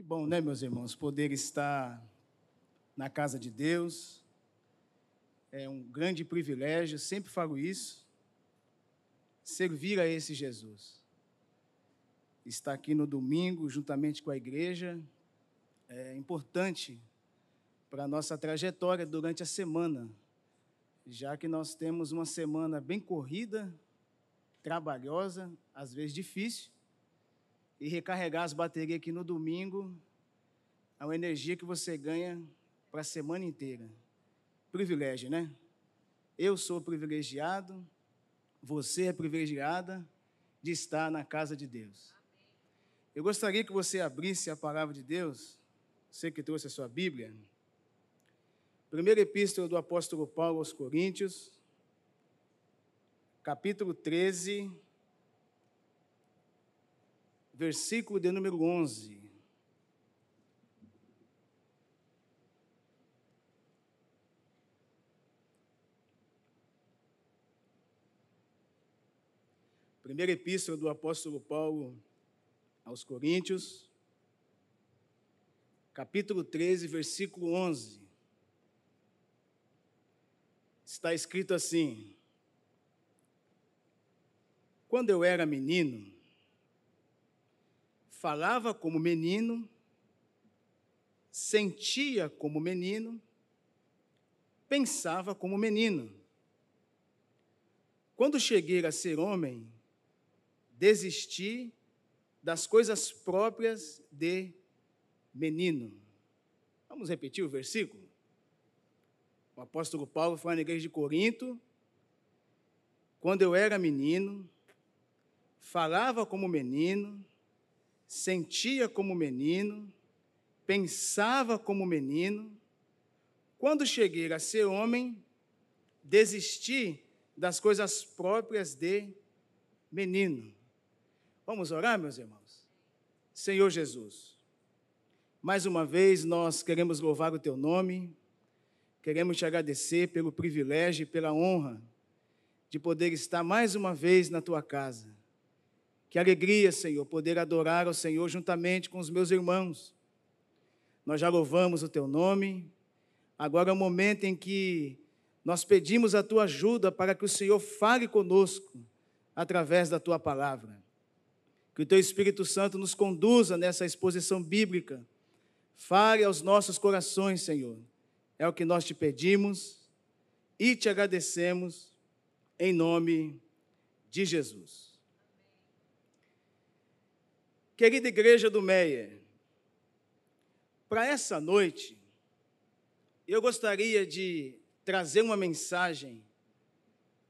Que bom, né, meus irmãos, poder estar na casa de Deus. É um grande privilégio, sempre falo isso, servir a esse Jesus. Estar aqui no domingo, juntamente com a igreja, é importante para a nossa trajetória durante a semana, já que nós temos uma semana bem corrida, trabalhosa, às vezes difícil, e recarregar as baterias aqui no domingo é uma energia que você ganha para a semana inteira. Privilégio, né? Eu sou privilegiado, você é privilegiada de estar na casa de Deus. Eu gostaria que você abrisse a palavra de Deus, você que trouxe a sua Bíblia. Primeira epístola do apóstolo Paulo aos Coríntios, capítulo 13, versículo de número 11. Primeira epístola do apóstolo Paulo aos Coríntios, capítulo 13, versículo 11. Está escrito assim: Quando eu era menino, falava como menino, sentia como menino, pensava como menino. Quando cheguei a ser homem, desisti das coisas próprias de menino. Vamos repetir o versículo? O apóstolo Paulo foi na igreja de Corinto. Quando eu era menino, falava como menino, sentia como menino, pensava como menino. Quando cheguei a ser homem, desisti das coisas próprias de menino. Vamos orar, meus irmãos? Senhor Jesus, mais uma vez nós queremos louvar o Teu nome, queremos te agradecer pelo privilégio e pela honra de poder estar mais uma vez na Tua casa. Que alegria, Senhor, poder adorar ao Senhor juntamente com os meus irmãos. Nós já louvamos o teu nome. Agora é o momento em que nós pedimos a tua ajuda para que o Senhor fale conosco através da tua palavra. Que o teu Espírito Santo nos conduza nessa exposição bíblica. Fale aos nossos corações, Senhor. É o que nós te pedimos e te agradecemos em nome de Jesus. Querida igreja do Meia, para essa noite, eu gostaria de trazer uma mensagem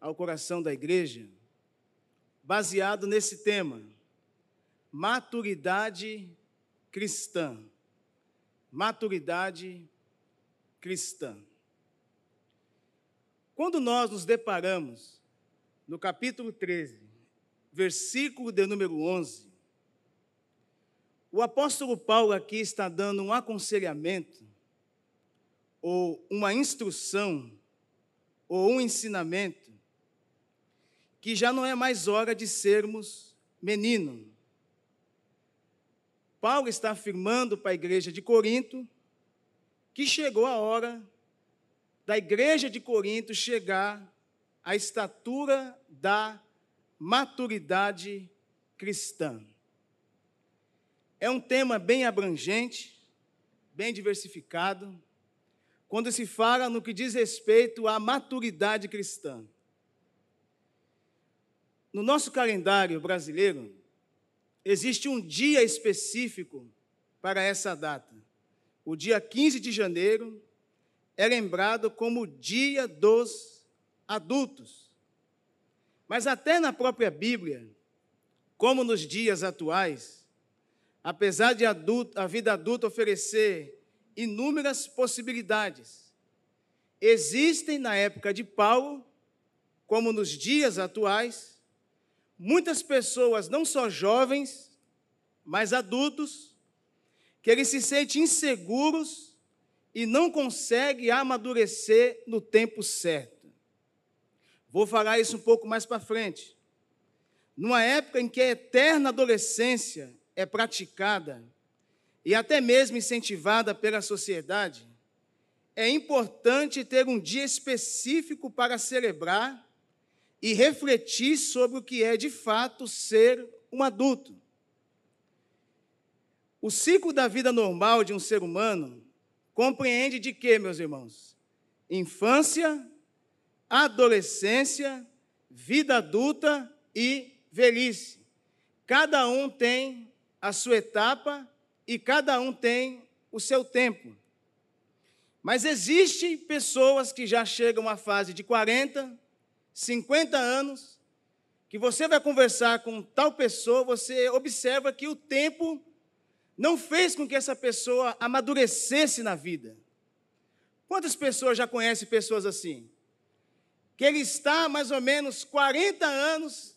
ao coração da igreja, baseado nesse tema: maturidade cristã. Maturidade cristã. Quando nós nos deparamos no capítulo 13, versículo de número 11, o apóstolo Paulo aqui está dando um aconselhamento, ou uma instrução, ou um ensinamento, que já não é mais hora de sermos menino. Paulo está afirmando para a igreja de Corinto que chegou a hora da igreja de Corinto chegar à estatura da maturidade cristã. É um tema bem abrangente, bem diversificado, quando se fala no que diz respeito à maturidade cristã. No nosso calendário brasileiro, existe um dia específico para essa data. O dia 15 de janeiro é lembrado como o Dia dos Adultos. Mas até na própria Bíblia, como nos dias atuais, apesar de adulto, a vida adulta oferecer inúmeras possibilidades, existem na época de Paulo, como nos dias atuais, muitas pessoas, não só jovens, mas adultos, que eles se sentem inseguros e não conseguem amadurecer no tempo certo. Vou falar isso um pouco mais para frente. Numa época em que a eterna adolescência é praticada, e até mesmo incentivada pela sociedade, é importante ter um dia específico para celebrar e refletir sobre o que é de fato ser um adulto. O ciclo da vida normal de um ser humano compreende de quê, meus irmãos? Infância, adolescência, vida adulta e velhice. Cada um tem a sua etapa e cada um tem o seu tempo. Mas existem pessoas que já chegam à fase de 40, 50 anos, que você vai conversar com tal pessoa, você observa que o tempo não fez com que essa pessoa amadurecesse na vida. Quantas pessoas já conhecem pessoas assim? Que ele está mais ou menos 40 anos,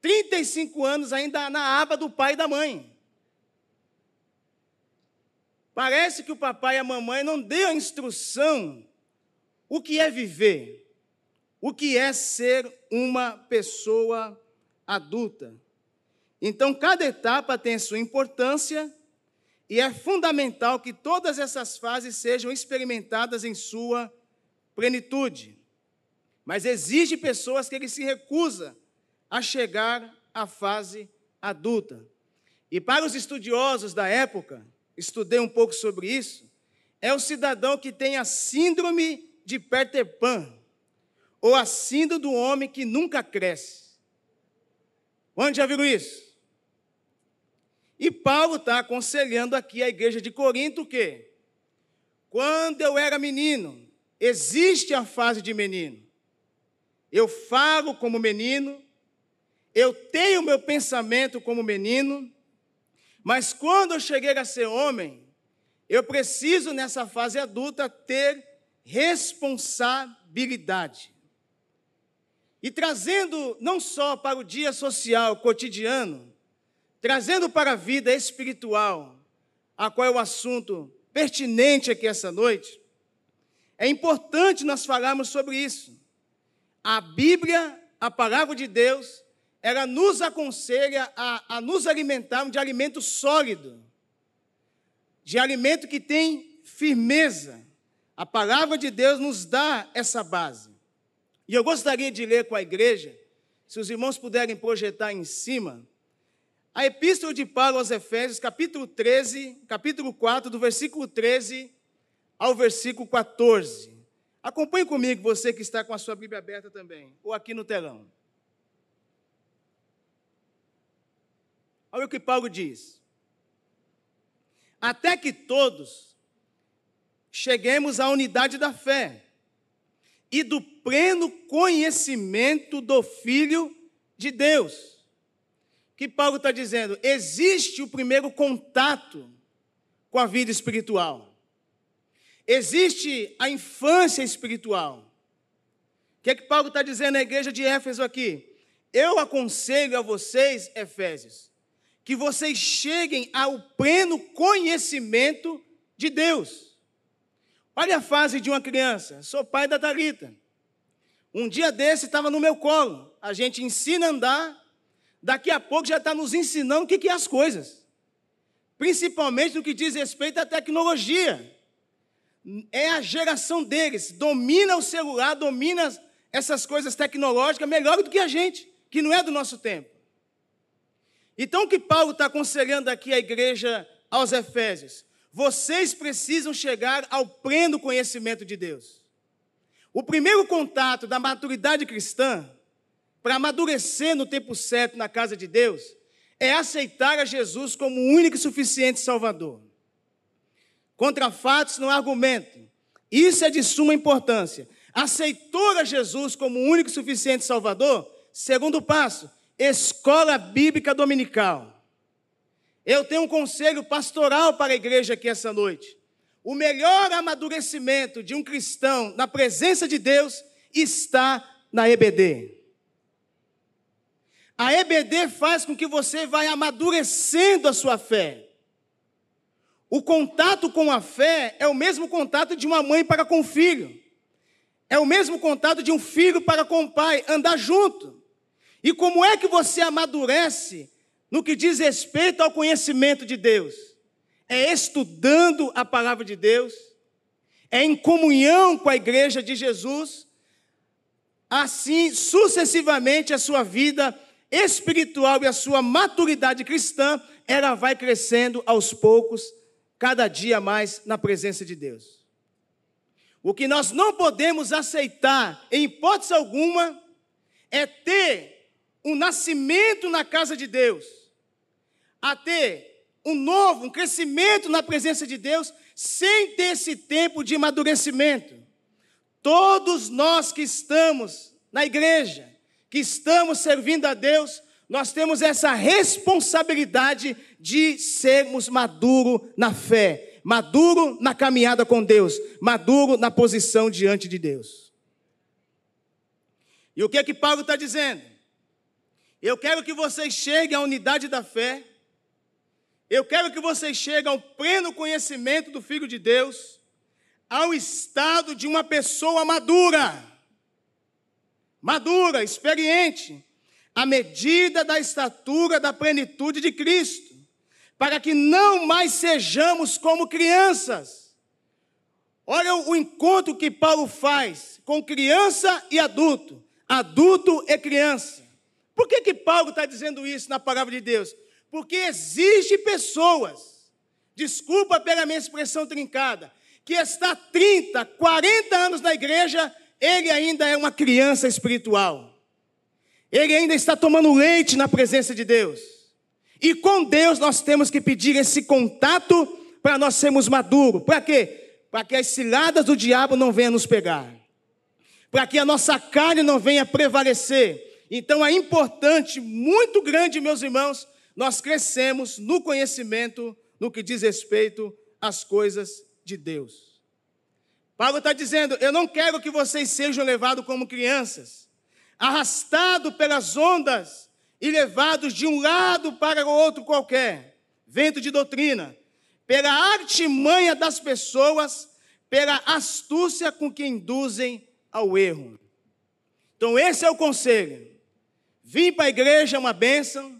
35 anos ainda na aba do pai e da mãe. Parece que o papai e a mamãe não deu a instrução o que é viver, o que é ser uma pessoa adulta. Então, cada etapa tem sua importância e é fundamental que todas essas fases sejam experimentadas em sua plenitude. Mas exige pessoas que ele se recusa a chegar à fase adulta. E para os estudiosos da época, estudei um pouco sobre isso, é o cidadão que tem a síndrome de Peter Pan, ou a síndrome do homem que nunca cresce. Onde já viram isso? E Paulo está aconselhando aqui a igreja de Corinto o quê? Quando eu era menino, existe a fase de menino. Eu falo como menino, eu tenho meu pensamento como menino, mas quando eu cheguei a ser homem, eu preciso nessa fase adulta ter responsabilidade. E trazendo não só para o dia social, cotidiano, trazendo para a vida espiritual, a qual é o assunto pertinente aqui essa noite, é importante nós falarmos sobre isso. A Bíblia, a palavra de Deus, ela nos aconselha a, a nos alimentarmos de alimento sólido, de alimento que tem firmeza. A palavra de Deus nos dá essa base. E eu gostaria de ler com a igreja, se os irmãos puderem projetar em cima, a epístola de Paulo aos Efésios, capítulo 13, capítulo 4, do versículo 13 ao versículo 14. Acompanhe comigo, você que está com a sua Bíblia aberta também, ou aqui no telão. Olha o que Paulo diz. Até que todos cheguemos à unidade da fé e do pleno conhecimento do Filho de Deus que Paulo está dizendo? Existe o primeiro contato com a vida espiritual. Existe a infância espiritual. O que é que Paulo está dizendo na igreja de Éfeso aqui? Eu aconselho a vocês, Efésios, que vocês cheguem ao pleno conhecimento de Deus. Olha a fase de uma criança. Sou pai da Tarita. Um dia desse estava no meu colo. A gente ensina a andar daqui a pouco já está nos ensinando o que, que é as coisas, principalmente no que diz respeito à tecnologia. É a geração deles, domina o celular, domina essas coisas tecnológicas melhor do que a gente, que não é do nosso tempo. Então, o que Paulo está aconselhando aqui à igreja aos Efésios? Vocês precisam chegar ao pleno conhecimento de Deus. O primeiro contato da maturidade cristã para amadurecer no tempo certo na casa de Deus, é aceitar a Jesus como o único e suficiente Salvador. Contra fatos não argumento. Isso é de suma importância. Aceitou a Jesus como o único e suficiente Salvador? Segundo passo, escola bíblica dominical. Eu tenho um conselho pastoral para a igreja aqui essa noite. O melhor amadurecimento de um cristão na presença de Deus está na EBD. A EBD faz com que você vá amadurecendo a sua fé. O contato com a fé é o mesmo contato de uma mãe para com o filho. É o mesmo contato de um filho para com o pai, andar junto. E como é que você amadurece no que diz respeito ao conhecimento de Deus? é estudando a palavra de Deus, é em comunhão com a igreja de Jesus, assim sucessivamente a sua vida espiritual e a sua maturidade cristã, ela vai crescendo aos poucos, cada dia mais na presença de Deus. O que nós não podemos aceitar, em hipótese alguma, é ter um nascimento na casa de Deus, a ter um novo, um crescimento na presença de Deus, sem ter esse tempo de amadurecimento. Todos nós que estamos na igreja, que estamos servindo a Deus, nós temos essa responsabilidade de sermos maduro na fé, maduro na caminhada com Deus, maduro na posição diante de Deus. E o que é que Paulo está dizendo? Eu quero que vocês cheguem à unidade da fé, eu quero que vocês cheguem ao pleno conhecimento do Filho de Deus, ao estado de uma pessoa madura madura, experiente, à medida da estatura da plenitude de Cristo, para que não mais sejamos como crianças. Olha o encontro que Paulo faz com criança e adulto, adulto e criança. Por que, que Paulo está dizendo isso na palavra de Deus? Porque existe pessoas, desculpa pela minha expressão trincada, que está 30, 40 anos na igreja ele ainda é uma criança espiritual. Ele ainda está tomando leite na presença de Deus. E com Deus nós temos que pedir esse contato para nós sermos maduros. Para quê? Para que as ciladas do diabo não venham nos pegar. Para que a nossa carne não venha prevalecer. Então é importante, muito grande, meus irmãos, nós crescemos no conhecimento no que diz respeito às coisas de Deus. Paulo está dizendo: Eu não quero que vocês sejam levados como crianças, arrastados pelas ondas e levados de um lado para o outro qualquer, vento de doutrina, pela artimanha das pessoas, pela astúcia com que induzem ao erro. Então, esse é o conselho. Vim para a igreja é uma bênção,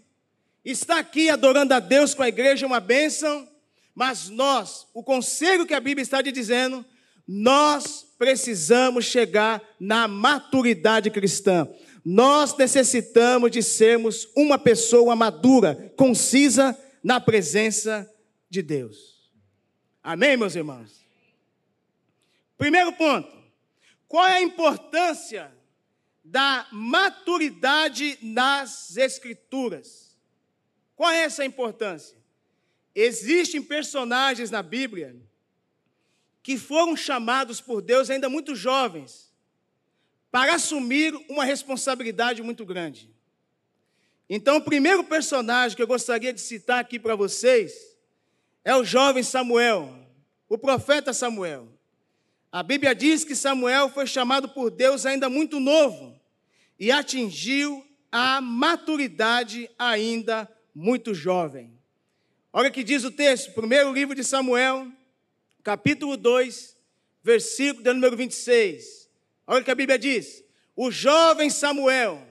está aqui adorando a Deus com a igreja é uma bênção, mas nós, o conselho que a Bíblia está te dizendo, nós precisamos chegar na maturidade cristã. Nós necessitamos de sermos uma pessoa madura, concisa na presença de Deus. Amém, meus irmãos? Primeiro ponto: qual é a importância da maturidade nas Escrituras? Qual é essa importância? Existem personagens na Bíblia que foram chamados por Deus ainda muito jovens para assumir uma responsabilidade muito grande. Então, o primeiro personagem que eu gostaria de citar aqui para vocês é o jovem Samuel, o profeta Samuel. A Bíblia diz que Samuel foi chamado por Deus ainda muito novo e atingiu a maturidade ainda muito jovem. Olha o que diz o texto, primeiro livro de Samuel, capítulo 2, versículo de número 26. Olha o que a Bíblia diz: O jovem Samuel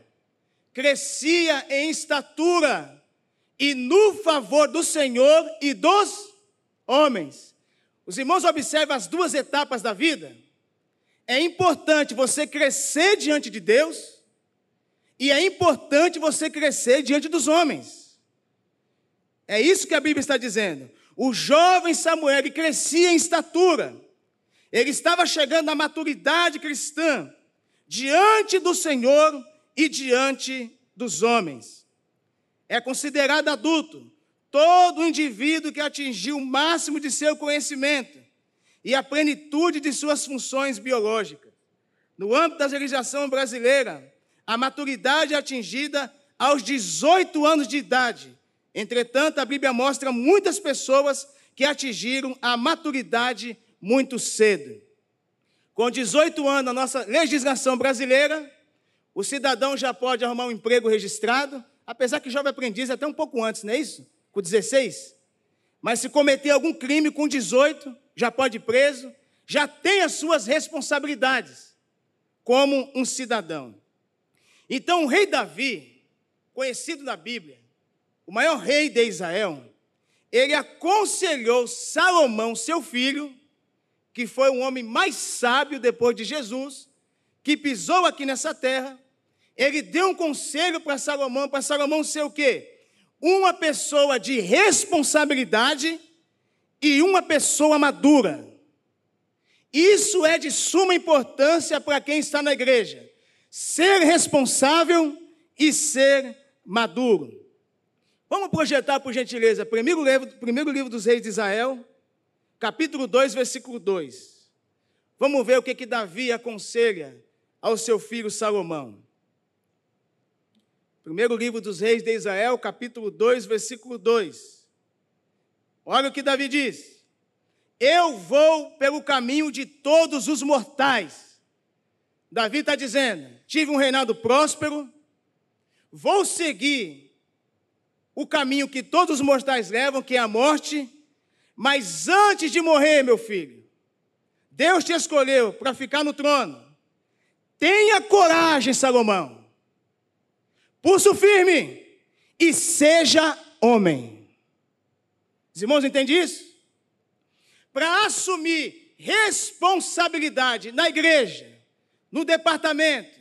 crescia em estatura e no favor do Senhor e dos homens. Os irmãos observam as duas etapas da vida. É importante você crescer diante de Deus e é importante você crescer diante dos homens. É isso que a Bíblia está dizendo. O jovem Samuel ele crescia em estatura, ele estava chegando à maturidade cristã, diante do Senhor e diante dos homens. É considerado adulto todo indivíduo que atingiu o máximo de seu conhecimento e a plenitude de suas funções biológicas. No âmbito da legislação brasileira, a maturidade atingida aos 18 anos de idade Entretanto, a Bíblia mostra muitas pessoas que atingiram a maturidade muito cedo. Com 18 anos, na nossa legislação brasileira, o cidadão já pode arrumar um emprego registrado, apesar que jovem aprendiz é até um pouco antes, não é isso? Com 16. Mas se cometer algum crime com 18, já pode ir preso, já tem as suas responsabilidades como um cidadão. Então, o rei Davi, conhecido na Bíblia, o maior rei de Israel, ele aconselhou Salomão, seu filho, que foi o homem mais sábio depois de Jesus, que pisou aqui nessa terra. Ele deu um conselho para Salomão, para Salomão ser o quê? Uma pessoa de responsabilidade e uma pessoa madura. Isso é de suma importância para quem está na igreja. Ser responsável e ser maduro. Vamos projetar, por gentileza, primeiro livro, primeiro livro dos reis de Israel, capítulo 2, versículo 2. Vamos ver o que, que Davi aconselha ao seu filho Salomão. Primeiro livro dos reis de Israel, capítulo 2, versículo 2. Olha o que Davi diz. Eu vou pelo caminho de todos os mortais. Davi está dizendo: tive um reinado próspero, vou seguir o caminho que todos os mortais levam, que é a morte, mas antes de morrer, meu filho, Deus te escolheu para ficar no trono. Tenha coragem, Salomão. Pulso firme e seja homem. Os irmãos entendem isso? Para assumir responsabilidade na igreja, no departamento,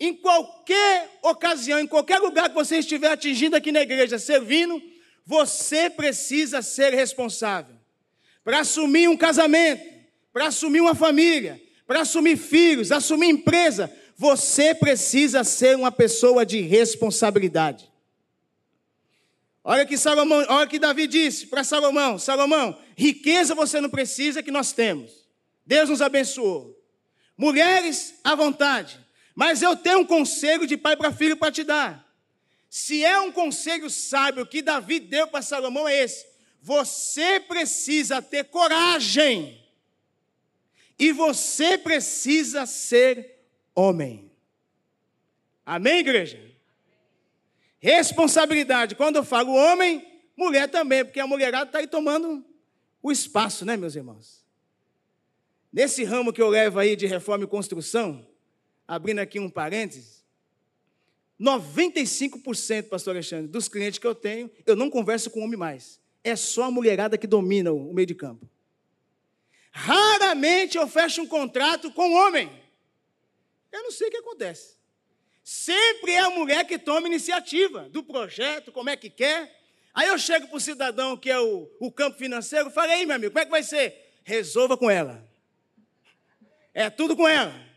em qualquer ocasião, em qualquer lugar que você estiver atingindo aqui na igreja, servindo, você precisa ser responsável. Para assumir um casamento, para assumir uma família, para assumir filhos, assumir empresa, você precisa ser uma pessoa de responsabilidade. Olha que Salomão, olha que Davi disse para Salomão: Salomão, riqueza você não precisa que nós temos. Deus nos abençoou. Mulheres à vontade. Mas eu tenho um conselho de pai para filho para te dar. Se é um conselho sábio que Davi deu para Salomão, é esse: você precisa ter coragem, e você precisa ser homem. Amém, igreja? Responsabilidade. Quando eu falo homem, mulher também, porque a mulherada está aí tomando o espaço, né, meus irmãos? Nesse ramo que eu levo aí de reforma e construção, abrindo aqui um parênteses, 95%, pastor Alexandre, dos clientes que eu tenho, eu não converso com homem mais. É só a mulherada que domina o meio de campo. Raramente eu fecho um contrato com homem. Eu não sei o que acontece. Sempre é a mulher que toma iniciativa do projeto, como é que quer. Aí eu chego para o cidadão que é o, o campo financeiro, falei, aí, meu amigo, como é que vai ser? Resolva com ela. É tudo com ela.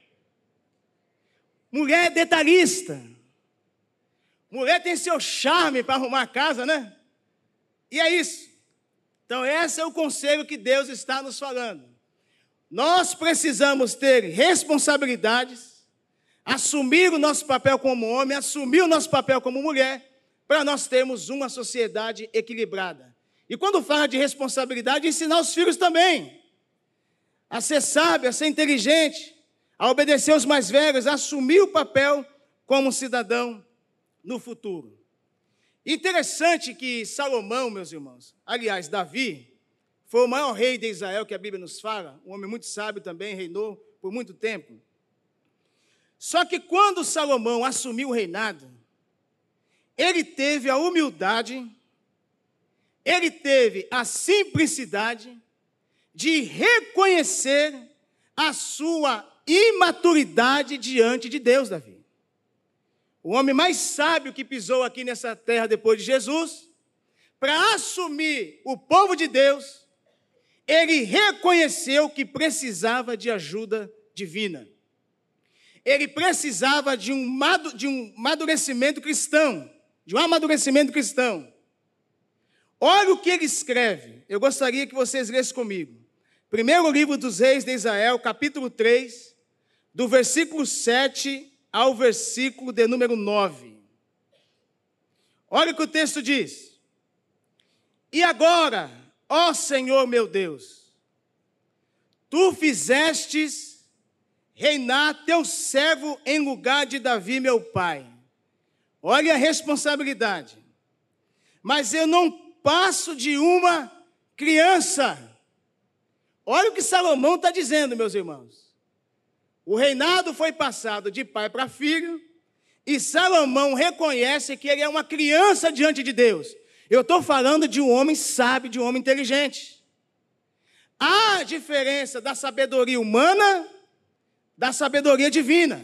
Mulher detalhista. Mulher tem seu charme para arrumar a casa, né? E é isso. Então, esse é o conselho que Deus está nos falando. Nós precisamos ter responsabilidades, assumir o nosso papel como homem, assumir o nosso papel como mulher, para nós termos uma sociedade equilibrada. E quando fala de responsabilidade, ensinar os filhos também a ser sábio, a ser inteligente, a obedecer os mais velhos, a assumir o papel como cidadão no futuro. Interessante que Salomão, meus irmãos, aliás, Davi, foi o maior rei de Israel que a Bíblia nos fala, um homem muito sábio também, reinou por muito tempo. Só que quando Salomão assumiu o reinado, ele teve a humildade, ele teve a simplicidade de reconhecer a sua imaturidade diante de Deus, Davi o homem mais sábio que pisou aqui nessa terra depois de Jesus, para assumir o povo de Deus, ele reconheceu que precisava de ajuda divina. Ele precisava de um, de um amadurecimento cristão, de um amadurecimento cristão. Olha o que ele escreve. Eu gostaria que vocês lessem comigo. Primeiro livro dos reis de Israel, capítulo 3, do versículo 7 ao versículo de número 9. Olha o que o texto diz. E agora, ó Senhor meu Deus, tu fizestes reinar teu servo em lugar de Davi, meu pai. Olha a responsabilidade. Mas eu não passo de uma criança. Olha o que Salomão está dizendo, meus irmãos. O reinado foi passado de pai para filho, e Salomão reconhece que ele é uma criança diante de Deus. Eu estou falando de um homem sábio, de um homem inteligente. Há diferença da sabedoria humana da sabedoria divina.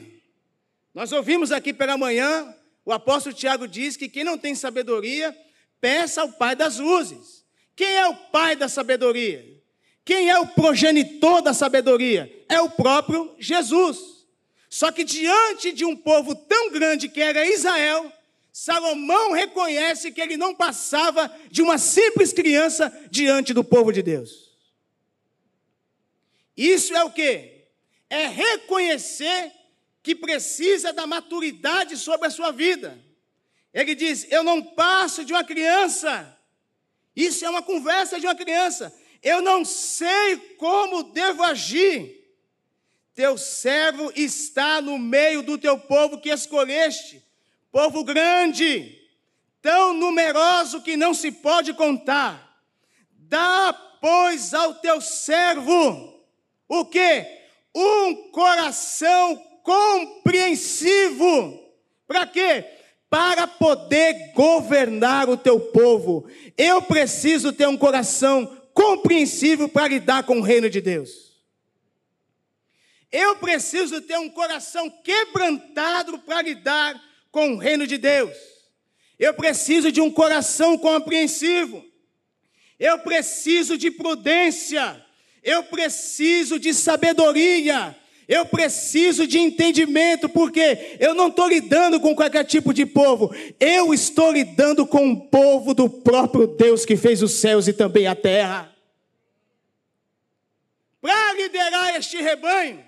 Nós ouvimos aqui pela manhã, o apóstolo Tiago diz que quem não tem sabedoria, peça ao Pai das luzes. Quem é o Pai da sabedoria? Quem é o progenitor da sabedoria? É o próprio Jesus. Só que diante de um povo tão grande que era Israel, Salomão reconhece que ele não passava de uma simples criança diante do povo de Deus. Isso é o que? É reconhecer que precisa da maturidade sobre a sua vida. Ele diz: Eu não passo de uma criança. Isso é uma conversa de uma criança. Eu não sei como devo agir. Teu servo está no meio do teu povo que escolheste, povo grande, tão numeroso que não se pode contar. Dá, pois, ao teu servo o que? Um coração compreensivo. Para quê? Para poder governar o teu povo. Eu preciso ter um coração compreensível para lidar com o reino de Deus. Eu preciso ter um coração quebrantado para lidar com o reino de Deus. Eu preciso de um coração compreensivo. Eu preciso de prudência. Eu preciso de sabedoria. Eu preciso de entendimento, porque eu não estou lidando com qualquer tipo de povo, eu estou lidando com o povo do próprio Deus que fez os céus e também a terra. Para liderar este rebanho,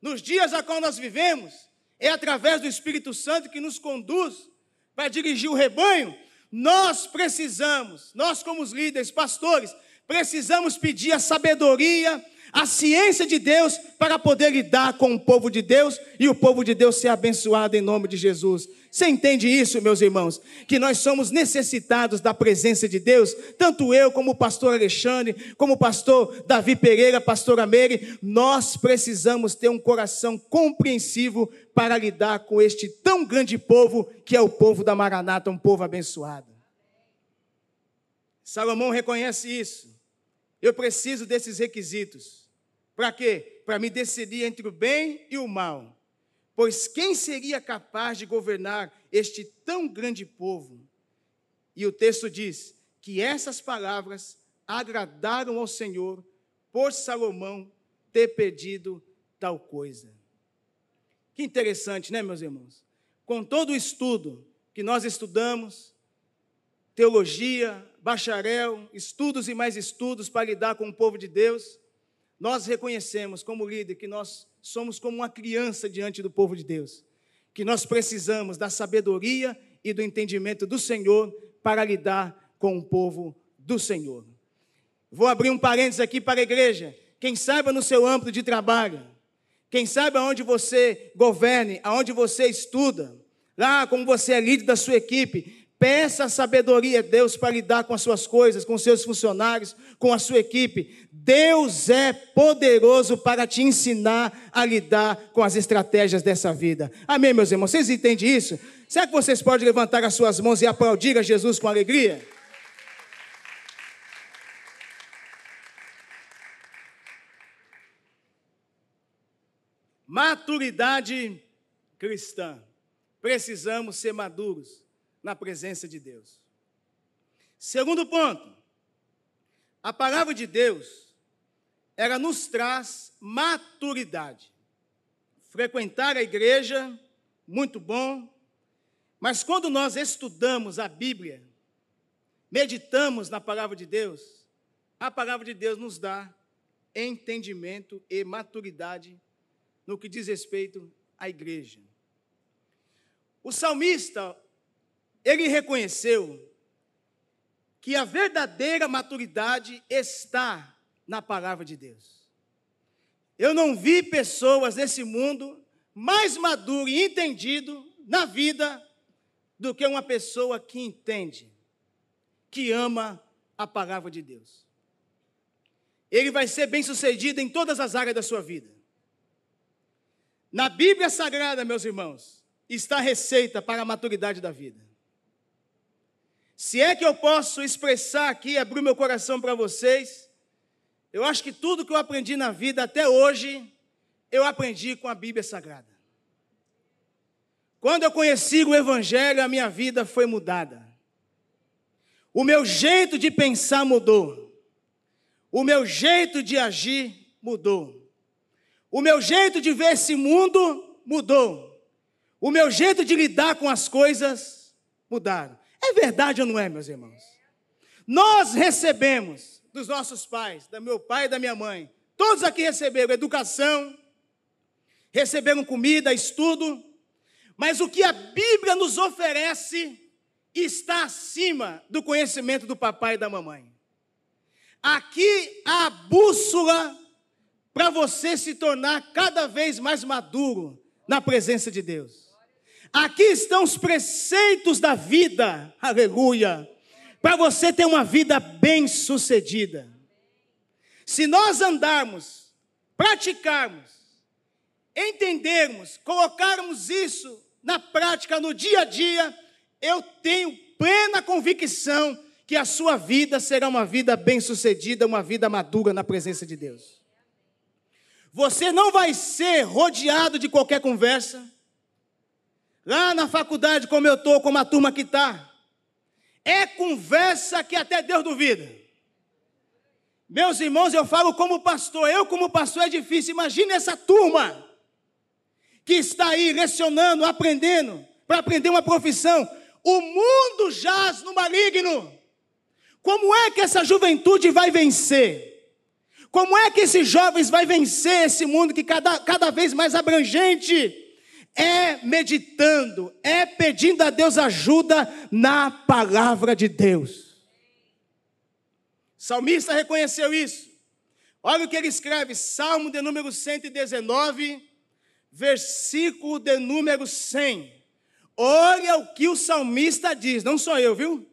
nos dias a qual nós vivemos, é através do Espírito Santo que nos conduz para dirigir o rebanho. Nós precisamos, nós como líderes, pastores, precisamos pedir a sabedoria, a ciência de Deus para poder lidar com o povo de Deus e o povo de Deus ser abençoado em nome de Jesus. Você entende isso, meus irmãos? Que nós somos necessitados da presença de Deus, tanto eu como o pastor Alexandre, como o pastor Davi Pereira, pastora Meire, nós precisamos ter um coração compreensivo para lidar com este tão grande povo que é o povo da Maranata, um povo abençoado. Salomão reconhece isso. Eu preciso desses requisitos. Para quê? Para me decidir entre o bem e o mal. Pois quem seria capaz de governar este tão grande povo? E o texto diz que essas palavras agradaram ao Senhor por Salomão ter pedido tal coisa. Que interessante, né, meus irmãos? Com todo o estudo que nós estudamos, teologia, bacharel, estudos e mais estudos para lidar com o povo de Deus, nós reconhecemos como líder que nós somos como uma criança diante do povo de Deus, que nós precisamos da sabedoria e do entendimento do Senhor para lidar com o povo do Senhor. Vou abrir um parênteses aqui para a igreja. Quem saiba no seu âmbito de trabalho, quem sabe aonde você governe, aonde você estuda, lá como você é líder da sua equipe, Peça sabedoria a Deus para lidar com as suas coisas, com seus funcionários, com a sua equipe. Deus é poderoso para te ensinar a lidar com as estratégias dessa vida. Amém, meus irmãos? Vocês entendem isso? Será que vocês podem levantar as suas mãos e aplaudir a Jesus com alegria? Maturidade cristã. Precisamos ser maduros na presença de Deus. Segundo ponto, a palavra de Deus, ela nos traz maturidade. Frequentar a igreja, muito bom, mas quando nós estudamos a Bíblia, meditamos na palavra de Deus, a palavra de Deus nos dá entendimento e maturidade no que diz respeito à igreja. O salmista, ele reconheceu que a verdadeira maturidade está na palavra de Deus. Eu não vi pessoas nesse mundo mais maduro e entendido na vida do que uma pessoa que entende, que ama a palavra de Deus. Ele vai ser bem-sucedido em todas as áreas da sua vida. Na Bíblia Sagrada, meus irmãos, está a receita para a maturidade da vida. Se é que eu posso expressar aqui, abrir meu coração para vocês, eu acho que tudo que eu aprendi na vida até hoje, eu aprendi com a Bíblia Sagrada. Quando eu conheci o Evangelho, a minha vida foi mudada. O meu jeito de pensar mudou. O meu jeito de agir mudou. O meu jeito de ver esse mundo mudou. O meu jeito de lidar com as coisas mudaram. É verdade ou não é, meus irmãos? Nós recebemos dos nossos pais, do meu pai e da minha mãe, todos aqui receberam educação, receberam comida, estudo, mas o que a Bíblia nos oferece está acima do conhecimento do papai e da mamãe. Aqui a bússola para você se tornar cada vez mais maduro na presença de Deus. Aqui estão os preceitos da vida, aleluia, para você ter uma vida bem-sucedida. Se nós andarmos, praticarmos, entendermos, colocarmos isso na prática, no dia a dia, eu tenho plena convicção que a sua vida será uma vida bem-sucedida, uma vida madura na presença de Deus. Você não vai ser rodeado de qualquer conversa. Lá na faculdade, como eu estou, como a turma que está, é conversa que até Deus duvida. Meus irmãos, eu falo como pastor, eu como pastor é difícil. Imagine essa turma que está aí lecionando, aprendendo, para aprender uma profissão. O mundo jaz no maligno. Como é que essa juventude vai vencer? Como é que esses jovens vai vencer esse mundo que cada, cada vez mais abrangente? É meditando, é pedindo a Deus ajuda na palavra de Deus. O salmista reconheceu isso. Olha o que ele escreve, Salmo de número 119, versículo de número 100. Olha o que o salmista diz, não sou eu, viu?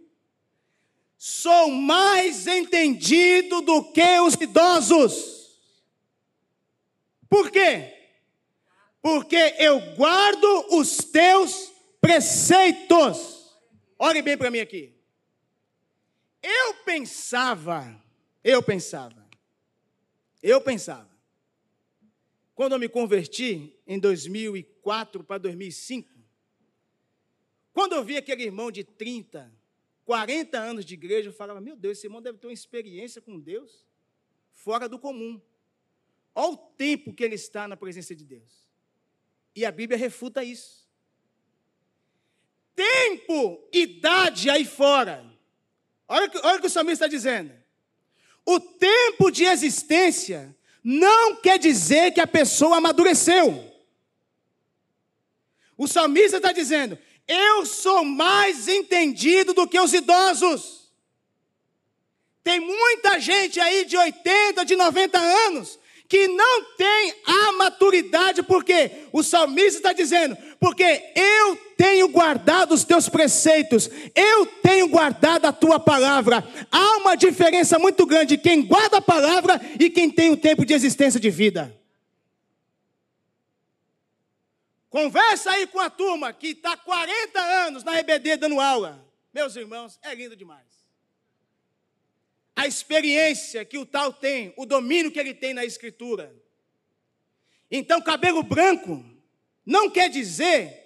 Sou mais entendido do que os idosos. Por quê? Porque eu guardo os teus preceitos. Olhe bem para mim aqui. Eu pensava, eu pensava, eu pensava, quando eu me converti em 2004 para 2005, quando eu vi aquele irmão de 30, 40 anos de igreja, eu falava: Meu Deus, esse irmão deve ter uma experiência com Deus fora do comum. Olha o tempo que ele está na presença de Deus. E a Bíblia refuta isso. Tempo, idade aí fora. Olha, olha o que o salmista está dizendo. O tempo de existência não quer dizer que a pessoa amadureceu. O salmista está dizendo: eu sou mais entendido do que os idosos. Tem muita gente aí de 80, de 90 anos que não tem a maturidade, porque o salmista está dizendo: porque eu tenho guardado os teus preceitos, eu tenho guardado a tua palavra. Há uma diferença muito grande quem guarda a palavra e quem tem o tempo de existência de vida. Conversa aí com a turma que está 40 anos na EBD dando aula. Meus irmãos, é lindo demais. A experiência que o tal tem, o domínio que ele tem na escritura. Então, cabelo branco não quer dizer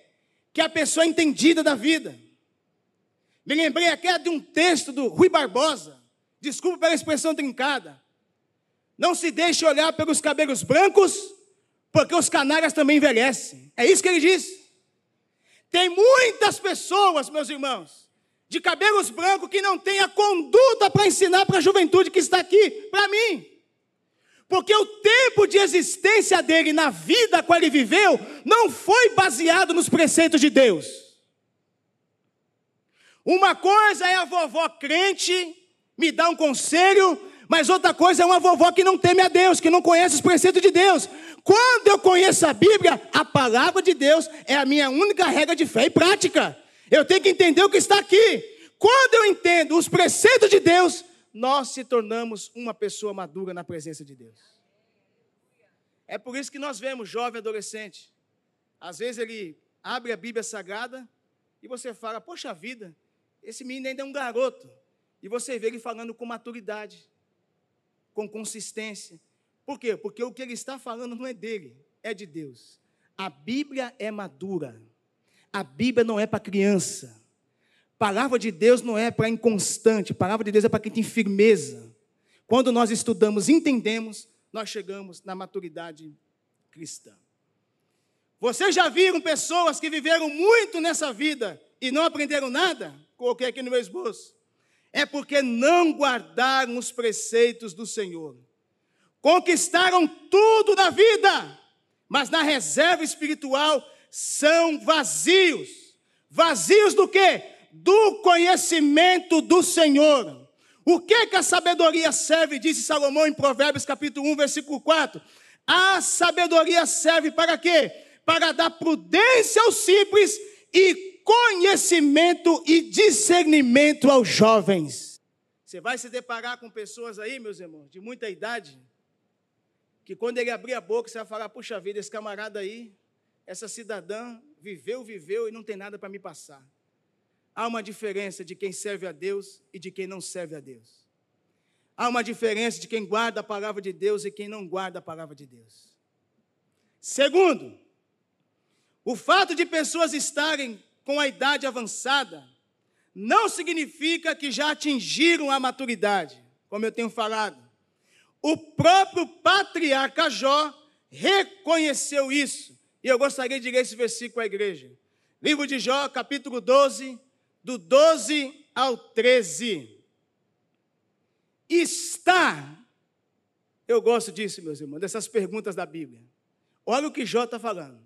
que a pessoa é entendida da vida. Me lembrei aqui de um texto do Rui Barbosa. Desculpa pela expressão trincada. Não se deixe olhar pelos cabelos brancos porque os canalhas também envelhecem. É isso que ele diz. Tem muitas pessoas, meus irmãos, de cabelos brancos que não têm a conduta para ensinar para a juventude que está aqui, para mim. Porque o tempo de existência dele na vida a qual ele viveu não foi baseado nos preceitos de Deus. Uma coisa é a vovó crente me dar um conselho, mas outra coisa é uma vovó que não teme a Deus, que não conhece os preceitos de Deus. Quando eu conheço a Bíblia, a palavra de Deus é a minha única regra de fé e prática. Eu tenho que entender o que está aqui. Quando eu entendo os preceitos de Deus, nós se tornamos uma pessoa madura na presença de Deus. É por isso que nós vemos jovem adolescente. Às vezes ele abre a Bíblia Sagrada e você fala: Poxa vida, esse menino ainda é um garoto. E você vê ele falando com maturidade, com consistência. Por quê? Porque o que ele está falando não é dele, é de Deus. A Bíblia é madura. A Bíblia não é para criança. Palavra de Deus não é para inconstante. Palavra de Deus é para quem tem firmeza. Quando nós estudamos, entendemos, nós chegamos na maturidade cristã. Vocês já viram pessoas que viveram muito nessa vida e não aprenderam nada? Coloquei aqui no meu esboço. É porque não guardaram os preceitos do Senhor. Conquistaram tudo na vida, mas na reserva espiritual são vazios. Vazios do quê? Do conhecimento do Senhor. O que que a sabedoria serve, disse Salomão em Provérbios capítulo 1, versículo 4. A sabedoria serve para quê? para dar prudência aos simples e conhecimento e discernimento aos jovens. Você vai se deparar com pessoas aí, meus irmãos, de muita idade, que quando ele abrir a boca, você vai falar: puxa vida, esse camarada aí, essa cidadã, viveu, viveu e não tem nada para me passar. Há uma diferença de quem serve a Deus e de quem não serve a Deus. Há uma diferença de quem guarda a palavra de Deus e quem não guarda a palavra de Deus. Segundo, o fato de pessoas estarem com a idade avançada não significa que já atingiram a maturidade, como eu tenho falado. O próprio patriarca Jó reconheceu isso. E eu gostaria de ler esse versículo à igreja. Livro de Jó, capítulo 12, do 12 ao 13. Está, eu gosto disso, meus irmãos, dessas perguntas da Bíblia. Olha o que Jó está falando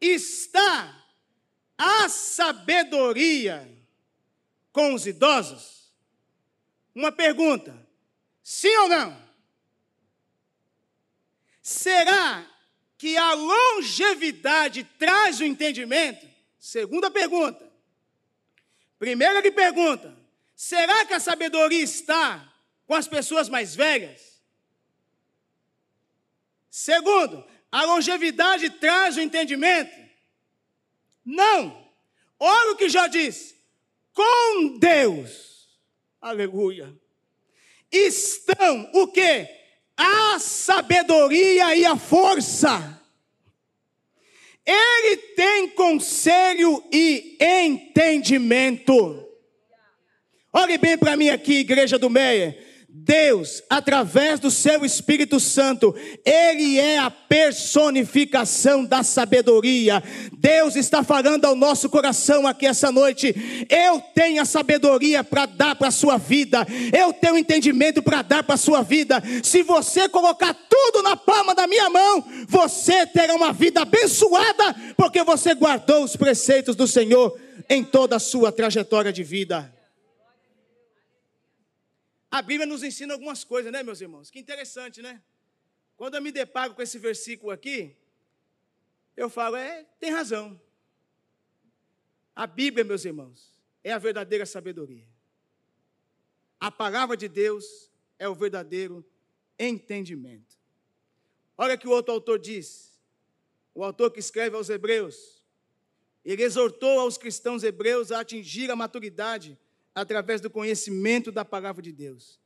está a sabedoria com os idosos? Uma pergunta: sim ou não? Será que a longevidade traz o entendimento? Segunda pergunta. Primeira ele pergunta: será que a sabedoria está com as pessoas mais velhas? Segundo, a longevidade traz o entendimento? Não. Olha o que já diz. Com Deus. Aleluia. Estão o que? A sabedoria e a força. Ele tem conselho e entendimento. Olhe bem para mim aqui, igreja do Meia. Deus, através do seu Espírito Santo, Ele é a personificação da sabedoria. Deus está falando ao nosso coração aqui essa noite. Eu tenho a sabedoria para dar para a sua vida, eu tenho entendimento para dar para a sua vida. Se você colocar tudo na palma da minha mão, você terá uma vida abençoada, porque você guardou os preceitos do Senhor em toda a sua trajetória de vida. A Bíblia nos ensina algumas coisas, né, meus irmãos? Que interessante, né? Quando eu me deparo com esse versículo aqui, eu falo, é, tem razão. A Bíblia, meus irmãos, é a verdadeira sabedoria. A palavra de Deus é o verdadeiro entendimento. Olha que o outro autor diz, o autor que escreve aos Hebreus, ele exortou aos cristãos hebreus a atingir a maturidade através do conhecimento da palavra de Deus.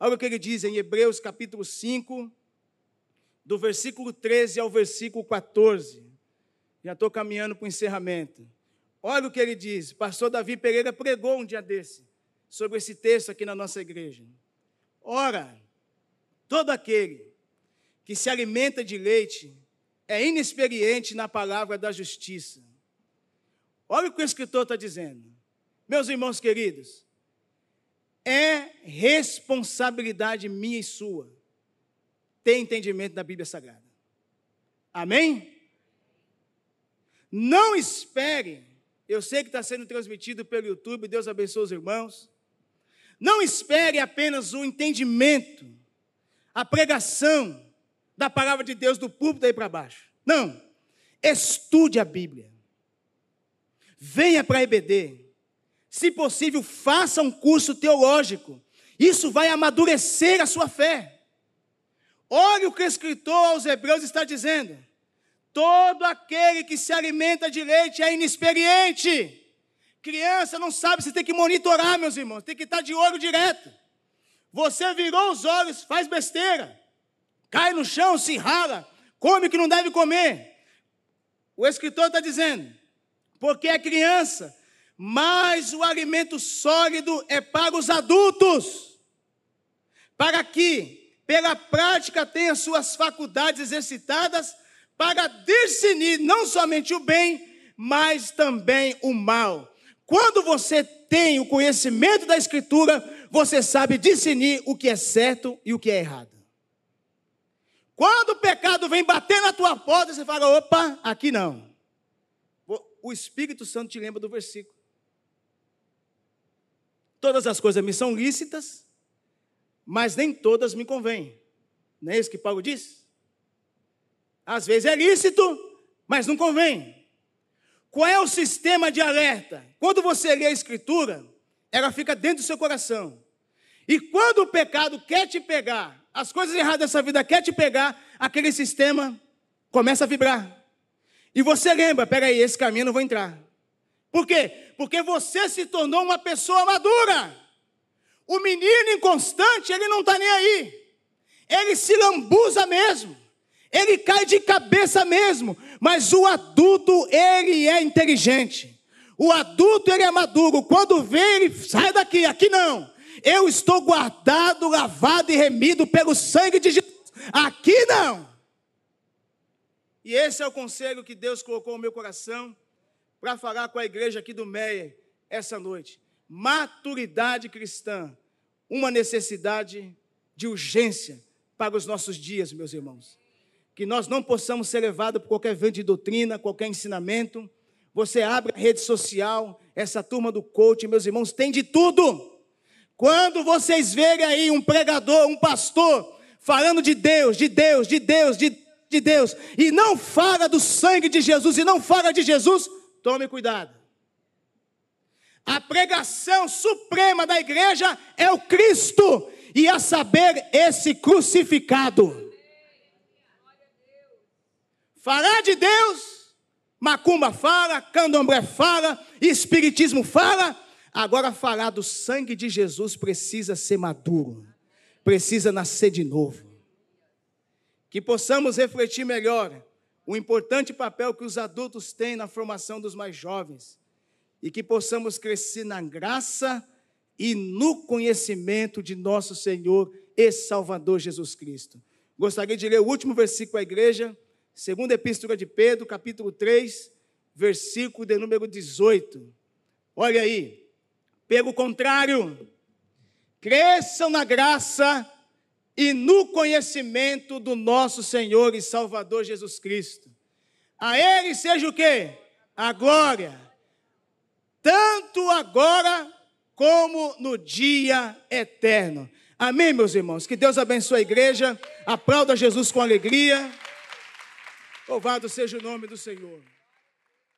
Olha o que ele diz em Hebreus capítulo 5, do versículo 13 ao versículo 14. Já estou caminhando para o encerramento. Olha o que ele diz. Pastor Davi Pereira pregou um dia desse sobre esse texto aqui na nossa igreja. Ora, todo aquele que se alimenta de leite é inexperiente na palavra da justiça. Olha o que o escritor está dizendo. Meus irmãos queridos, é responsabilidade minha e sua ter entendimento da Bíblia Sagrada. Amém? Não espere, eu sei que está sendo transmitido pelo YouTube, Deus abençoe os irmãos. Não espere apenas o entendimento, a pregação da palavra de Deus do púlpito aí para baixo. Não. Estude a Bíblia. Venha para a EBD. Se possível, faça um curso teológico. Isso vai amadurecer a sua fé. Olha o que o escritor aos Hebreus está dizendo. Todo aquele que se alimenta de leite é inexperiente. Criança não sabe se tem que monitorar, meus irmãos, tem que estar de olho direto. Você virou os olhos, faz besteira, cai no chão, se rala, come o que não deve comer. O escritor está dizendo, porque é criança, mas o alimento sólido é para os adultos, para que, pela prática, tenha suas faculdades exercitadas para discernir não somente o bem, mas também o mal. Quando você tem o conhecimento da Escritura, você sabe discernir o que é certo e o que é errado. Quando o pecado vem bater na tua porta, você fala: opa, aqui não. O Espírito Santo te lembra do versículo. Todas as coisas me são lícitas, mas nem todas me convêm. Não é isso que Paulo diz? Às vezes é lícito, mas não convém. Qual é o sistema de alerta? Quando você lê a Escritura, ela fica dentro do seu coração. E quando o pecado quer te pegar, as coisas erradas dessa vida quer te pegar, aquele sistema começa a vibrar. E você lembra, peraí, esse caminho eu não vou entrar. Por quê? Porque você se tornou uma pessoa madura. O menino inconstante, ele não está nem aí. Ele se lambuza mesmo. Ele cai de cabeça mesmo. Mas o adulto, ele é inteligente. O adulto, ele é maduro. Quando vê, ele sai daqui. Aqui não. Eu estou guardado, lavado e remido pelo sangue de Jesus. Aqui não. E esse é o conselho que Deus colocou no meu coração para falar com a igreja aqui do Meia essa noite. Maturidade cristã, uma necessidade de urgência para os nossos dias, meus irmãos. Que nós não possamos ser levados por qualquer vento de doutrina, qualquer ensinamento. Você abre a rede social, essa turma do coach, meus irmãos, tem de tudo. Quando vocês verem aí um pregador, um pastor, falando de Deus, de Deus, de Deus, de, de Deus, e não fala do sangue de Jesus, e não fala de Jesus, Tome cuidado. A pregação suprema da igreja é o Cristo, e a saber, esse crucificado. Falar de Deus, macumba fala, candomblé fala, espiritismo fala, agora falar do sangue de Jesus precisa ser maduro, precisa nascer de novo. Que possamos refletir melhor o importante papel que os adultos têm na formação dos mais jovens e que possamos crescer na graça e no conhecimento de nosso Senhor e Salvador Jesus Cristo. Gostaria de ler o último versículo à igreja, segunda epístola de Pedro, capítulo 3, versículo de número 18. Olha aí. Pelo contrário, cresçam na graça e no conhecimento do nosso Senhor e Salvador Jesus Cristo. A Ele seja o quê? A glória, tanto agora como no dia eterno. Amém, meus irmãos? Que Deus abençoe a igreja, aplauda Jesus com alegria. Louvado seja o nome do Senhor.